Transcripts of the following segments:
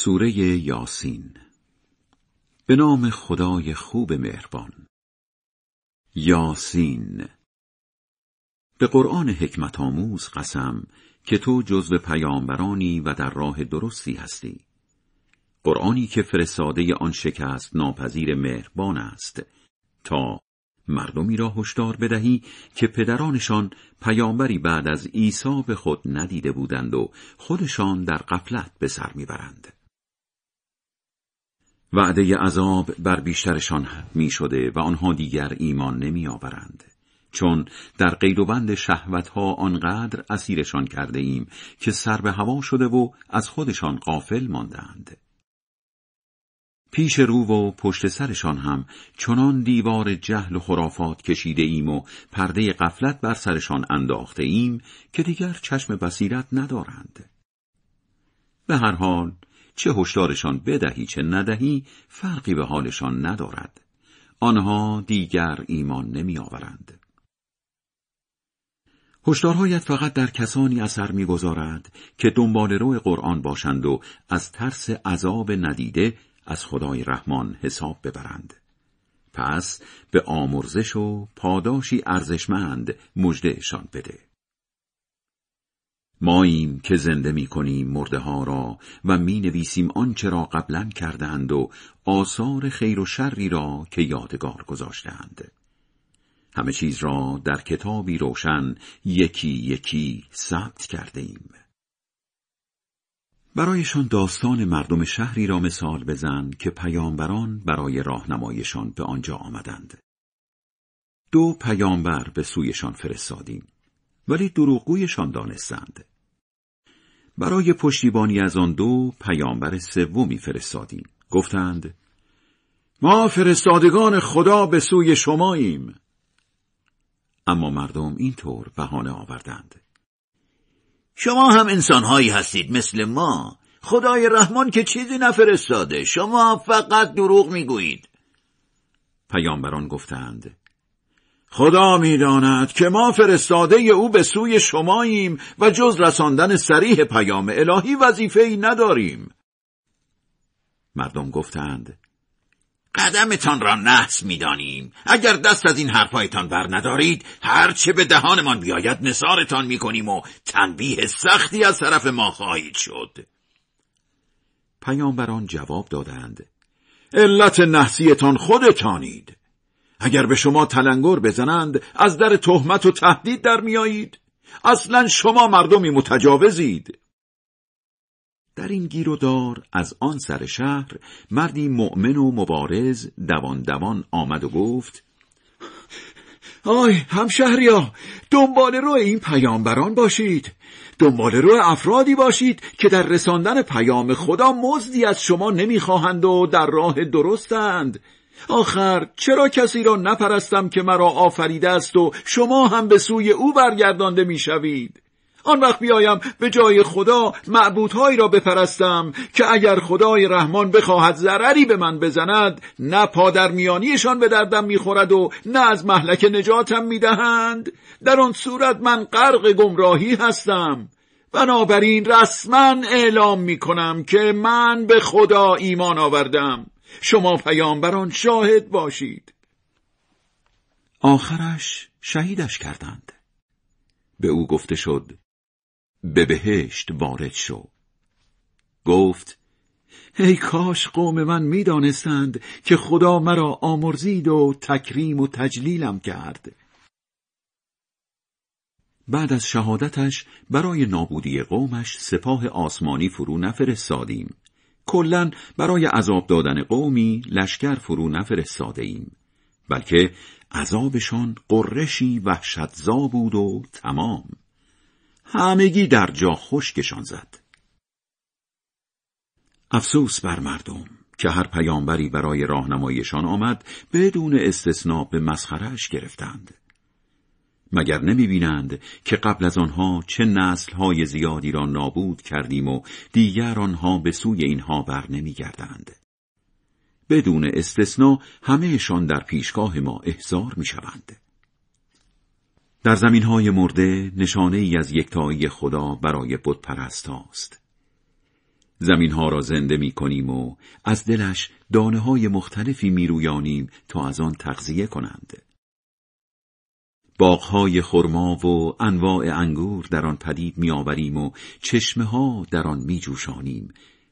سوره یاسین. به نام خدای خوب مهربان. یاسین. به قرآن حکمت آموز قسم که تو جزو پیامبرانی و در راه درستی هستی. قرآنی که فرستاده آن شکست ناپذیر مهربان است. تا مردمی را هشدار بدهی که پدرانشان پیامبری بعد از عیسی به خود ندیده بودند و خودشان در قفلت به سر می‌برند. وعده عذاب بر بیشترشان می شده و آنها دیگر ایمان نمی آورند. چون در قید و بند شهوتها آنقدر اسیرشان کرده ایم که سر به هوا شده و از خودشان قافل ماندند. پیش رو و پشت سرشان هم چنان دیوار جهل و خرافات کشیده ایم و پرده قفلت بر سرشان انداخته ایم که دیگر چشم بصیرت ندارند. به هر حال چه هشدارشان بدهی چه ندهی فرقی به حالشان ندارد. آنها دیگر ایمان نمی آورند. هشدارهایت فقط در کسانی اثر می‌گذارد که دنبال روی قرآن باشند و از ترس عذاب ندیده از خدای رحمان حساب ببرند. پس به آمرزش و پاداشی ارزشمند مژدهشان بده. ماییم که زنده می کنیم مرده ها را و می نویسیم آنچه را قبلا کردند و آثار خیر و شری را که یادگار گذاشتند. همه چیز را در کتابی روشن یکی یکی ثبت کرده ایم. برایشان داستان مردم شهری را مثال بزن که پیامبران برای راهنمایشان به آنجا آمدند. دو پیامبر به سویشان فرستادیم ولی دروغگویشان دانستند. برای پشتیبانی از آن دو پیامبر سومی فرستادیم. گفتند ما فرستادگان خدا به سوی شماییم. اما مردم اینطور بهانه آوردند. شما هم انسانهایی هستید مثل ما خدای رحمان که چیزی نفرستاده شما فقط دروغ می‌گویید پیامبران گفتند خدا می‌داند که ما فرستاده او به سوی شماییم و جز رساندن سریح پیام الهی وظیفه ای نداریم. مردم گفتند قدمتان را نحس می‌دانیم. اگر دست از این حرفایتان بر ندارید هرچه به دهانمان بیاید نصارتان می‌کنیم و تنبیه سختی از طرف ما خواهید شد. پیامبران جواب دادند علت نحسیتان خودتانید. اگر به شما تلنگر بزنند از در تهمت و تهدید در میایید. اصلا شما مردمی متجاوزید. در این گیر و دار از آن سر شهر مردی مؤمن و مبارز دوان دوان آمد و گفت آی همشهریا دنبال رو این پیامبران باشید. دنبال رو افرادی باشید که در رساندن پیام خدا مزدی از شما نمی‌خواهند و در راه درستند. آخر چرا کسی را نپرستم که مرا آفریده است و شما هم به سوی او برگردانده می‌شوید؟ آن وقت بیایم به جای خدا معبودهایی را بپرستم که اگر خدای رحمان بخواهد ضرری به من بزند نه پادرمیانیشان به دردم می‌خورد و نه از محلک نجاتم می‌دهند. در آن صورت من غرق گمراهی هستم. بنابراین رسما اعلام می‌کنم که من به خدا ایمان آوردم. شما پیامبران شاهد باشید. آخرش شهیدش کردند. به او گفته شد به بهشت وارد شو. گفت ای کاش قوم من می‌دانستند که خدا مرا آمرزید و تکریم و تجلیلم کرد. بعد از شهادتش برای نابودی قومش سپاه آسمانی فرو نفرستادیم. کلا برای عذاب دادن قومی لشکر فرو نفرستاده ایم بلکه عذابشان قرشی وحشتزا بود و تمام. همگی در جا خشکشان زد. افسوس بر مردم که هر پیامبری برای راهنماییشان آمد بدون استثناء به مسخرهش گرفتند. مگر نمی بینند که قبل از آنها چه نسلهای زیادی را نابود کردیم و دیگر آنها به سوی اینها بر نمی گردند. بدون استثناء همهشان در پیشگاه ما احضار می شوند. در زمین های مرده نشانه ای از یکتایی خدا برای بود است. زمین ها را زنده می کنیم و از دلش دانه های مختلفی می رویانیم تا از آن تغذیه کنند. باغهای خرما و انواع انگور در آن پدید می آوریم و چشمه ها در آن می جوشانیم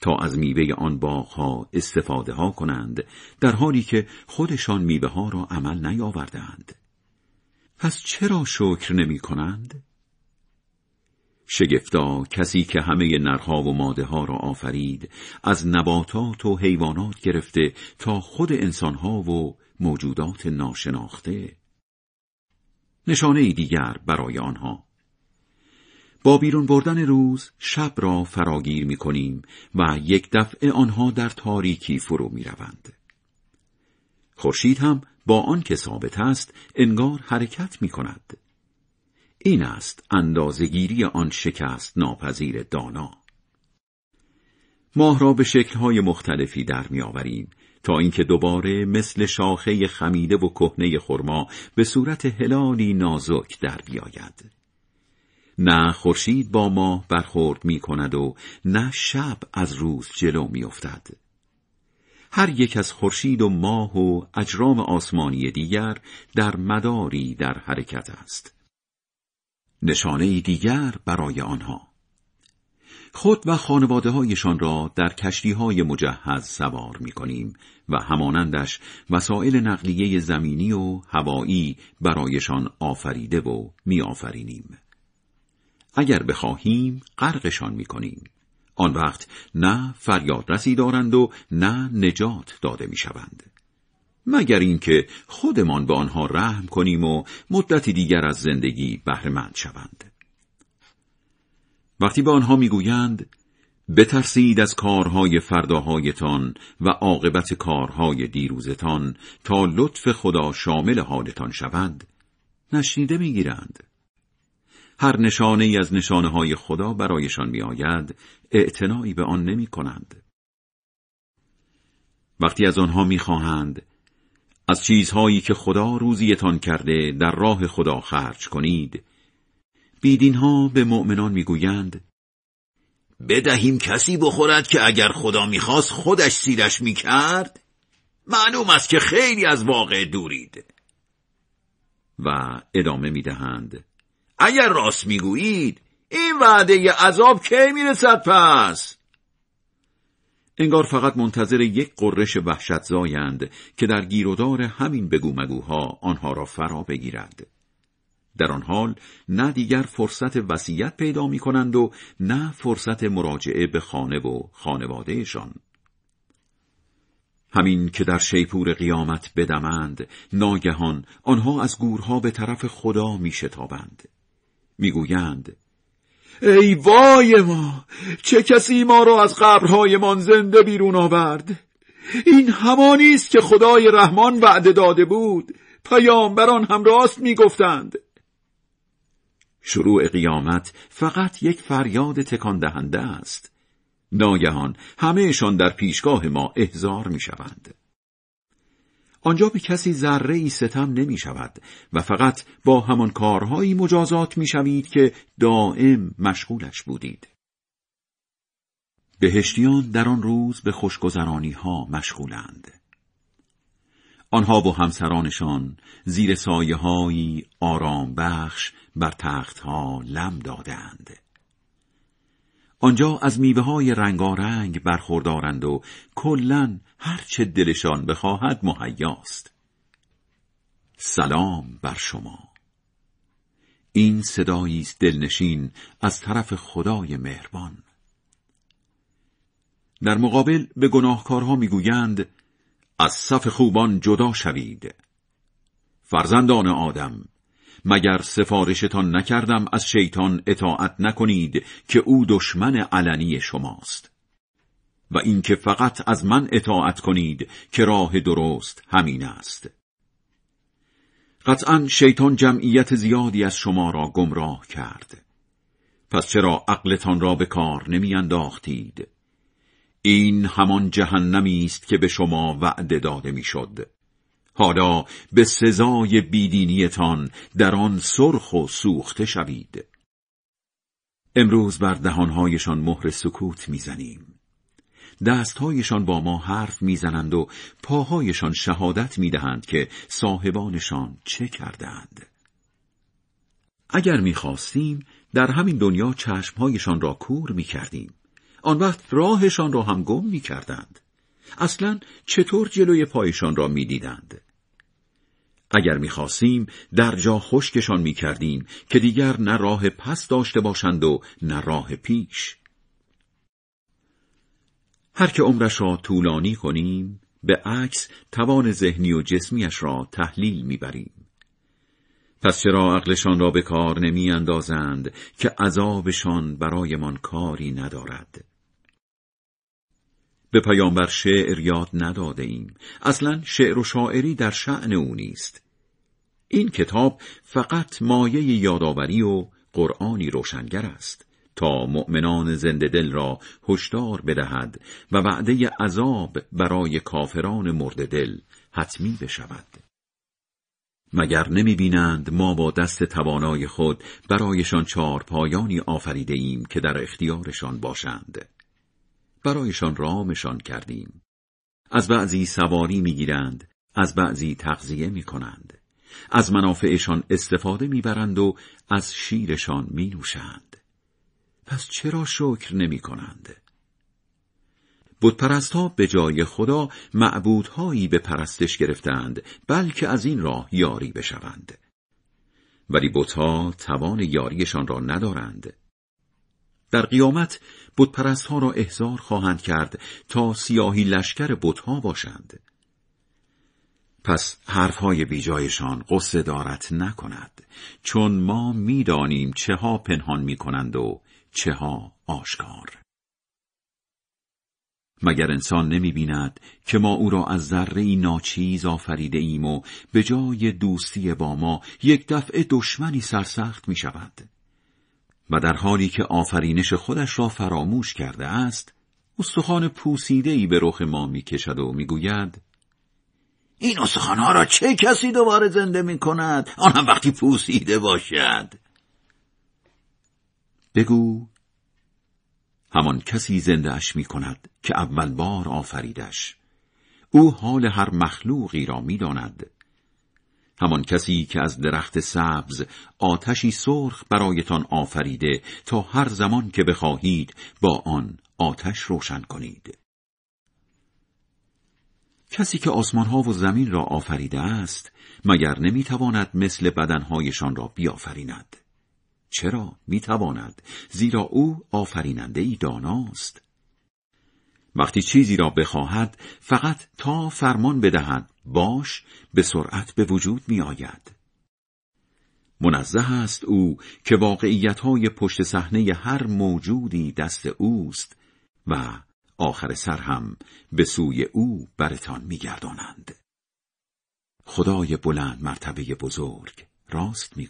تا از میوه آن باغها استفاده ها کنند در حالی که خودشان میوه ها را عمل نیاوردند. پس چرا شکر نمی کنند؟ شگفتا کسی که همه نرها و ماده ها را آفرید از نباتات و حیوانات گرفته تا خود انسانها و موجودات ناشناخته نشانه دیگر برای آنها با بیرون بردن روز شب را فراگیر می کنیم و یک دفعه آنها در تاریکی فرو می روند. خورشید هم با آن که ثابت است انگار حرکت می کند. این است اندازگیری آن شکست ناپذیر دانا. ماه را به شکلهای مختلفی در میآوریم تا اینکه دوباره مثل شاخه خمیده و کهنه خرما به صورت هلالی نازک در بیاید. نه خورشید با ماه برخورد می کند و نه شب از روز جلو می افتد. هر یک از خورشید و ماه و اجرام آسمانی دیگر در مداری در حرکت است. نشانه دیگر برای آنها خود و خانواده هایشان را در کشتی های مجهز سوار می کنیم و همانندش وسایل نقلیه زمینی و هوایی برایشان آفریده و می آفرینیم. اگر بخواهیم غرقشان می کنیم. آن وقت نه فریاد رسی دارند و نه نجات داده می شوند. مگر اینکه خودمان به آنها رحم کنیم و مدتی دیگر از زندگی بهرهمند شوند. وقتی به آنها می‌گویند بترسید از کارهای فرداهایتان و عاقبت کارهای دیروزتان تا لطف خدا شامل حالتان شوند نشنیده می‌گیرند هر نشانه ای از نشانه های خدا برایشان میآید اعتنایی به آن نمی کنند. وقتی از آنها می‌خواهند از چیزهایی که خدا روزیتان کرده در راه خدا خرج کنید بیدین ها به مؤمنان می‌گویند بدهیم کسی بخورد که اگر خدا می‌خواست خودش سیرش می‌کرد؟ معلوم است که خیلی از واقع دورید. و ادامه می‌دهند اگر راست می‌گویید این وعده عذاب کی می‌رسد پس؟ انگار فقط منتظر یک قررش وحشت زایند که در گیرودار همین بگو مگوها آنها را فرا بگیرد. در آن حال نه دیگر فرصت وسیعت پیدا می کنند و نه فرصت مراجعه به خانه و خانوادهشان. همین که در شیپور قیامت بدمند ناگهان آنها از گورها به طرف خدا می شتابند. می‌گویند ای وای ما چه کسی ما را از قبرهایمان زنده بیرون آورد این همانی است که خدای رحمان وعده داده بود پیامبران هم راست می‌گفتند شروع قیامت فقط یک فریاد تکان دهنده است ناگهان همهشان در پیشگاه ما احضار می شوند. آنجا به کسی ذره ای ستم نمی شود و فقط با همان کارهایی مجازات می شوید که دائم مشغولش بودید. بهشتیان در آن روز به خوشگذرانی ها مشغولند. آنها و همسرانشان زیر سایه هایی آرام بخش بر تختها لم دادند. آنجا از میوه های رنگارنگ برخوردارند و کلا هر چه دلشان بخواهد مهیاست. سلام بر شما. این صدایی است دلنشین از طرف خدای مهربان. در مقابل به گناهکارها می‌گویند از صف خوبان جدا شوید. فرزندان آدم مگر سفارشتان نکردم از شیطان اطاعت نکنید که او دشمن علنی شماست؟ و اینکه فقط از من اطاعت کنید که راه درست همین است. قطعا شیطان جمعیت زیادی از شما را گمراه کرد. پس چرا عقلتان را به کار نمی انداختید این همان جهنمی است که به شما وعده داده می‌شد. حالا به سزای بیدینیتان در آن سرخ و سوخته شوید. امروز بر دهانهایشان مهر سکوت می‌زنیم. دستهایشان با ما حرف می‌زنند و پاهایشان شهادت می‌دهند که صاحبانشان چه کردند. اگر می‌خواستیم در همین دنیا چشمهایشان را کور می‌کردیم. آن وقت راهشان را هم گم می‌کردند. اصلا چطور جلوی پایشان را می‌دیدند؟ اگر می‌خواستیم در جا خشکشان می‌کردیم که دیگر نه راه پس داشته باشند و نه راه پیش. هر که عمرش را طولانی کنیم به عکس توان ذهنی و جسمیش را تحلیل می‌بریم. پس چرا عقلشان را به کار نمی اندازند که عذابشان برایمان کاری ندارد؟ به پیامبر شعر یاد نداده ایم. اصلا شعر و شاعری در شعن او نیست. این کتاب فقط مایه یادآوری و قرآنی روشنگر است تا مؤمنان زنده دل را هشدار بدهد و وعده عذاب برای کافران مرد دل حتمی بشود. مگر نمی بینند ما با دست توانای خود برایشان چهار پایانی آفریده ایم که در اختیارشان باشند. برایشان رامشان کردیم. از بعضی سواری می‌گیرند از بعضی تغذیه می کنند از منافعشان استفاده می‌برند و از شیرشان می نوشند پس چرا شکر نمی کنند؟ ها به جای خدا معبودهایی به پرستش گرفتند بلکه از این راه یاری بشوند. ولی بتها توان یاریشان را ندارند. در قیامت ها را احضار خواهند کرد تا سیاهی لشکر بتها باشند. پس حرفهای بیجایشان قصه دارت نکند چون ما می‌دانیم چه ها پنهان می کنند و چه ها آشکار. مگر انسان نمی بیند که ما او را از ذره ناچیز آفریده ایم و به جای دوستی با ما یک دفعه دشمنی سرسخت می شود و در حالی که آفرینش خودش را فراموش کرده است استخوان پوسیده ای به رخ ما می کشد و می گوید این استخوانها را چه کسی دوباره زنده می کند آن هم وقتی پوسیده باشد. بگو همان کسی زنده اش می کند که اول بار آفریدش او حال هر مخلوقی را می داند. همان کسی که از درخت سبز آتشی سرخ برایتان آفریده تا هر زمان که بخواهید با آن آتش روشن کنید. کسی که آسمانها و زمین را آفریده است مگر نمی‌تواند مثل بدنهایشان را بیافریند؟ چرا می‌تواند زیرا او آفریننده ای داناست وقتی چیزی را بخواهد فقط تا فرمان بدهد باش به سرعت به وجود می آید. منزه است او که واقعیتهای پشت صحنه هر موجودی دست اوست و آخر سر هم به سوی او برتان میگردانند. خدای بلند مرتبه بزرگ راست می‌گوید